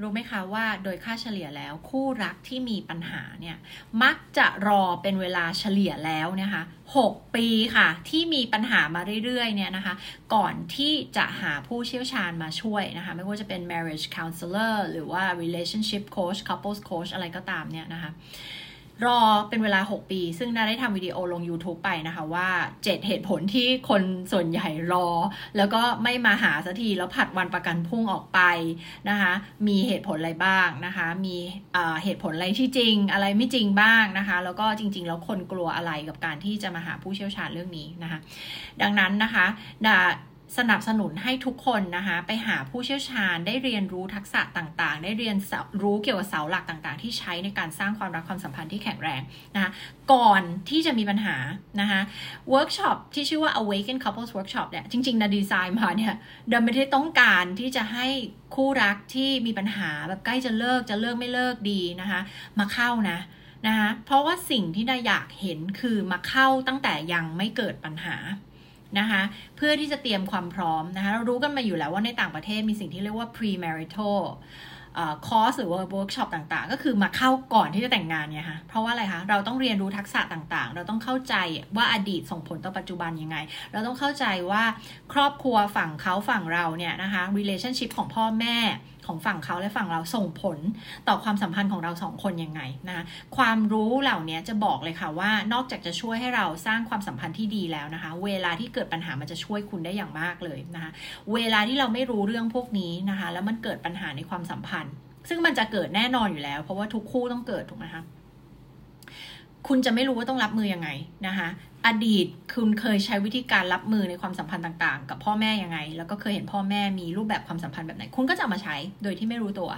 รู้ไหมคะว่าโดยค่าเฉลี่ยแล้วคู่รักที่มีปัญหาเนี่ยมักจะรอเป็นเวลาเฉลี่ยแล้วนะคะ6ปีค่ะที่มีปัญหามาเรื่อยๆเนี่ยนะคะก่อนที่จะหาผู้เชี่ยวชาญมาช่วยนะคะไม่ว่าจะเป็น marriage counselor หรือว่า relationship coach couples coach อะไรก็ตามเนี่ยนะคะ รอเป็นเวลา 6 ปี ซึ่งนาได้ทำวิดีโอลง YouTube ไปนะคะว่า 7 เหตุผลที่คนส่วนใหญ่รอ แล้วก็ไม่มาหาสักที แล้วผัดวันประกันพุ่งออกไปนะคะ มีเหตุผลอะไรบ้างนะคะ มีเหตุผลอะไรที่จริง อะไรไม่จริงบ้างนะคะ แล้วก็จริง ๆ แล้วคนกลัวอะไรกับการที่จะมาหาผู้เชี่ยวชาญเรื่องนี้นะคะ ดังนั้นนะคะ สนับสนุนให้ทุกคนนะคะไปหาผู้เชี่ยวชาญได้เรียนรู้ทักษะต่างๆ ได้เรียนรู้เกี่ยวกับเสาหลักต่างๆ ที่ใช้ในการสร้างความรักความสัมพันธ์ที่แข็งแรงนะคะก่อนที่จะมีปัญหานะคะเวิร์กช็อปที่ชื่อว่า Awaken Couples Workshop เนี่ยจริงๆนะดีไซน์มาเนี่ยเดิมไม่ได้ต้องการที่จะให้คู่รักที่มีปัญหาแบบใกล้จะเลิกจะเลิกไม่เลิกดีนะคะมาเข้านะนะคะเพราะว่าสิ่งที่นาอยากเห็นคือมาเข้าตั้งแต่ยังไม่เกิดปัญหา นะคะเพื่อที่จะเตรียมความพร้อมนะคะเรารู้กันมาอยู่แล้วว่าในต่างประเทศมีสิ่งที่เรียกว่า premarital คอร์สหรือว่าเวิร์กช็อปต่างๆ ก็คือมาเข้าก่อนที่จะแต่งงานเนี่ยค่ะเพราะว่าอะไรคะเราต้องเรียนรู้ทักษะต่างๆ เราต้องเข้าใจว่าอดีตส่งผลต่อปัจจุบันยังไง เราต้องเข้าใจว่าครอบครัวฝั่งเขาฝั่งเราเนี่ยนะคะ relationship ของพ่อแม่ ของฝั่งเขาและฝั่งเราส่งผลต่อความสัมพันธ์ของเราสองคนยังไงนะคะความรู้เหล่านี้จะบอกเลยค่ะว่านอกจากจะช่วยให้เราสร้างความสัมพันธ์ที่ดีแล้วนะคะ เวลาที่เกิดปัญหามันจะช่วยคุณได้อย่างมากเลยนะคะ เวลาที่เราไม่รู้เรื่องพวกนี้นะคะ แล้วมันเกิดปัญหาในความสัมพันธ์ ซึ่งมันจะเกิดแน่นอนอยู่แล้ว เพราะว่าทุกคู่ต้องเกิดถูกไหมคะคุณจะไม่รู้ว่าต้องรับมือยังไงนะคะ อดีตคุณเคยใช้วิธีการรับมือในความสัมพันธ์ต่างๆ กับพ่อแม่ยังไง แล้วก็เคยเห็นพ่อแม่มีรูปแบบความสัมพันธ์แบบไหน คุณก็จะมาใช้โดยที่ไม่รู้ตัว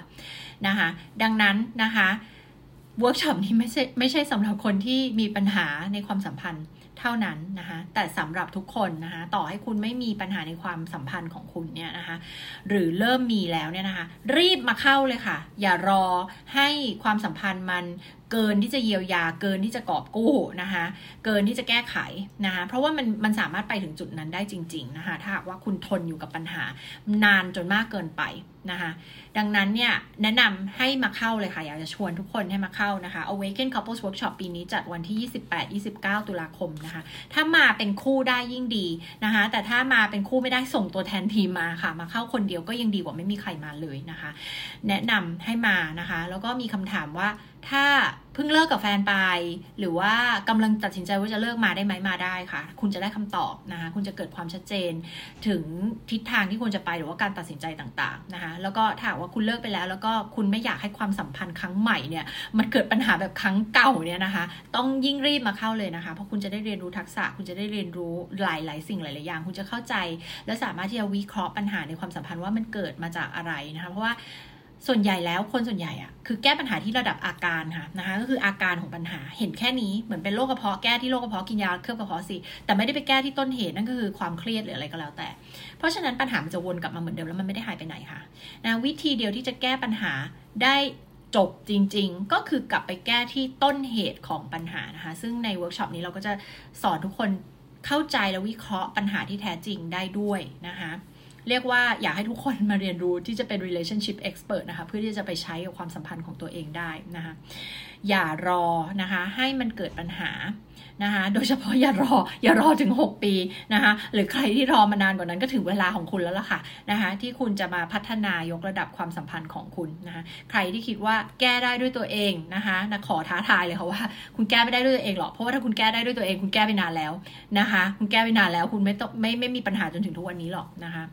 นะคะดังนั้นนะคะเวิร์กช็อปนี้ไม่ใช่ไม่ใช่สำหรับคนที่มีปัญหาในความสัมพันธ์เท่านั้นนะคะแต่สำหรับทุกคนนะคะต่อให้คุณไม่มีปัญหาในความสัมพันธ์ของคุณเนี่ยนะคะหรือเริ่มมีแล้วเนี่ยนะคะรีบมาเข้าเลยค่ะ อย่ารอให้ความสัมพันธ์มัน เกินที่จะเยียวยา เกินที่จะกอบกู้นะคะเกินที่จะแก้ไขนะคะเพราะว่ามันมันสามารถไปถึงจุดนั้นได้จริงๆนะคะถ้าหากว่าคุณทนอยู่กับปัญหานานจนมากเกินไปนะคะดังนั้นเนี่ยแนะนำให้มาเข้าเลยค่ะ อยากจะชวนทุกคนให้มาเข้านะคะ Awaken Couples Workshop ปีนี้จัดวันที่ 28-29 ตุลาคมนะคะ ถ้ามาเป็นคู่ได้ยิ่งดีนะคะ แต่ถ้ามาเป็นคู่ไม่ได้ส่งตัวแทนทีมมาค่ะ มาเข้าคนเดียวก็ยังดีกว่าไม่มีใครมาเลยนะคะ แนะนำให้มานะคะ แล้วก็มีคำถามว่าถ้าเพิ่งเลิกกับแฟนไป หรือว่ากำลังตัดสินใจว่าจะเลิกมาได้ไหมมาได้ค่ะ คุณจะได้คำตอบนะคะคุณจะเกิดความชัดเจน ถึงทิศทางที่ควรจะไปหรือว่าการตัดสินใจต่างๆนะคะแล้วก็ถ้าว่าคุณเลิกไปแล้ว แล้วก็คุณไม่อยากให้ความสัมพันธ์ครั้งใหม่เนี่ยมันเกิดปัญหาแบบครั้งเก่าเนี่ยนะคะ ต้องยิ่งรีบมาเข้าเลยนะคะ เพราะคุณจะได้เรียนรู้ทักษะ คุณจะได้เรียนรู้หลายๆ สิ่งหลายๆอย่าง คุณจะเข้าใจ และสามารถที่จะวิเคราะห์ปัญหาในความสัมพันธ์ว่ามันเกิดมาจากอะไรนะคะเพราะว่า ส่วนใหญ่แล้วคนส่วนใหญ่อะคือแก้ปัญหาที่ระดับอาการค่ะนะคะก็คืออาการของปัญหาเห็นแค่นี้เหมือนเป็นโรคกระเพาะแก้ที่โรคกระเพาะกินยาเคลือบกระเพาะสิแต่ไม่ได้ไปแก้ที่ต้นเหตุนั่นก็คือความเครียดหรืออะไรก็แล้วแต่ เพราะฉะนั้นปัญหามันจะวนกลับมาเหมือนเดิมแล้วมันไม่ได้หายไปไหนค่ะนะวิธีเดียวที่จะแก้ปัญหาได้จบจริงๆ ก็คือกลับไปแก้ที่ต้นเหตุของปัญหานะคะซึ่งในเวิร์กช็อปนี้เราก็จะสอนทุกคนเข้าใจและวิเคราะห์ปัญหาที่แท้จริงได้ด้วยนะคะ เรียกว่าอยากให้ทุกคนมาเรียนรู้ที่จะเป็น relationship expert นะคะ เพื่อที่จะไปใช้กับความสัมพันธ์ของตัวเองได้นะคะอย่ารอนะคะให้มันเกิดปัญหานะคะโดยเฉพาะอย่ารออย่ารอถึง 6 ปีนะคะหรือใครที่รอมานานกว่านั้นก็ถึงเวลาของคุณแล้วล่ะค่ะนะคะที่คุณจะมาพัฒนายกระดับความสัมพันธ์ของคุณนะคะใครที่คิดว่าแก้ได้ด้วยตัวเองนะคะนะขอท้าทายเลยค่ะว่า คุณแก้ไม่ได้ด้วยตัวเองหรอกเพราะว่าถ้าคุณแก้ได้ด้วยตัวเอง คุณแก้ไปนานแล้วนะคะคุณแก้ไปนานแล้วคุณไม่ต้องไม่ไม่มีปัญหาจนถึงทุกวันนี้หรอกนะคะ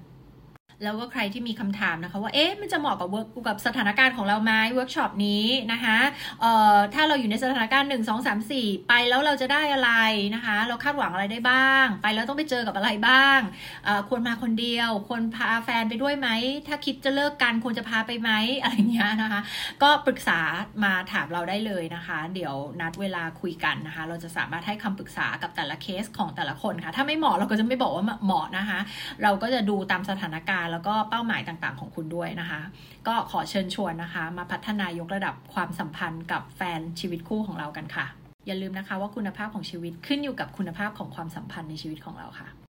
แล้วก็ใครที่มีคำถามนะคะว่าเอ๊ะมันจะเหมาะกับเวิร์กกับสถานการณ์ของเราไหมเวิร์กช็อปนี้นะคะเอ่อถ้าเราอยู่ในสถานการณ์ 1 2 3 4 ไปแล้วเราจะได้อะไรนะคะ เราคาดหวังอะไรได้บ้าง ไปแล้วต้องไปเจอกับอะไรบ้างเอ่อควรมาคนเดียว ควรพาแฟนไปด้วยไหม ถ้าคิดจะเลิกกันควรจะพาไปไหมอะไรเงี้ยนะคะ ก็ปรึกษามาถามเราได้เลยนะคะ เดี๋ยวนัดเวลาคุยกันนะคะ เราจะสามารถให้คำปรึกษากับแต่ละเคสของแต่ละคนค่ะถ้าไม่เหมาะเราก็จะไม่บอกว่าเหมาะนะคะ เราก็จะดูตามสถานการณ์แล้วก็เป้าหมายต่างๆของคุณด้วยนะคะ ก็ขอเชิญชวนนะคะ มาพัฒนายกระดับความสัมพันธ์กับแฟนชีวิตคู่ของเรากันค่ะ อย่าลืมนะคะว่าคุณภาพของชีวิตขึ้นอยู่กับคุณภาพของความสัมพันธ์ในชีวิตของเราค่ะ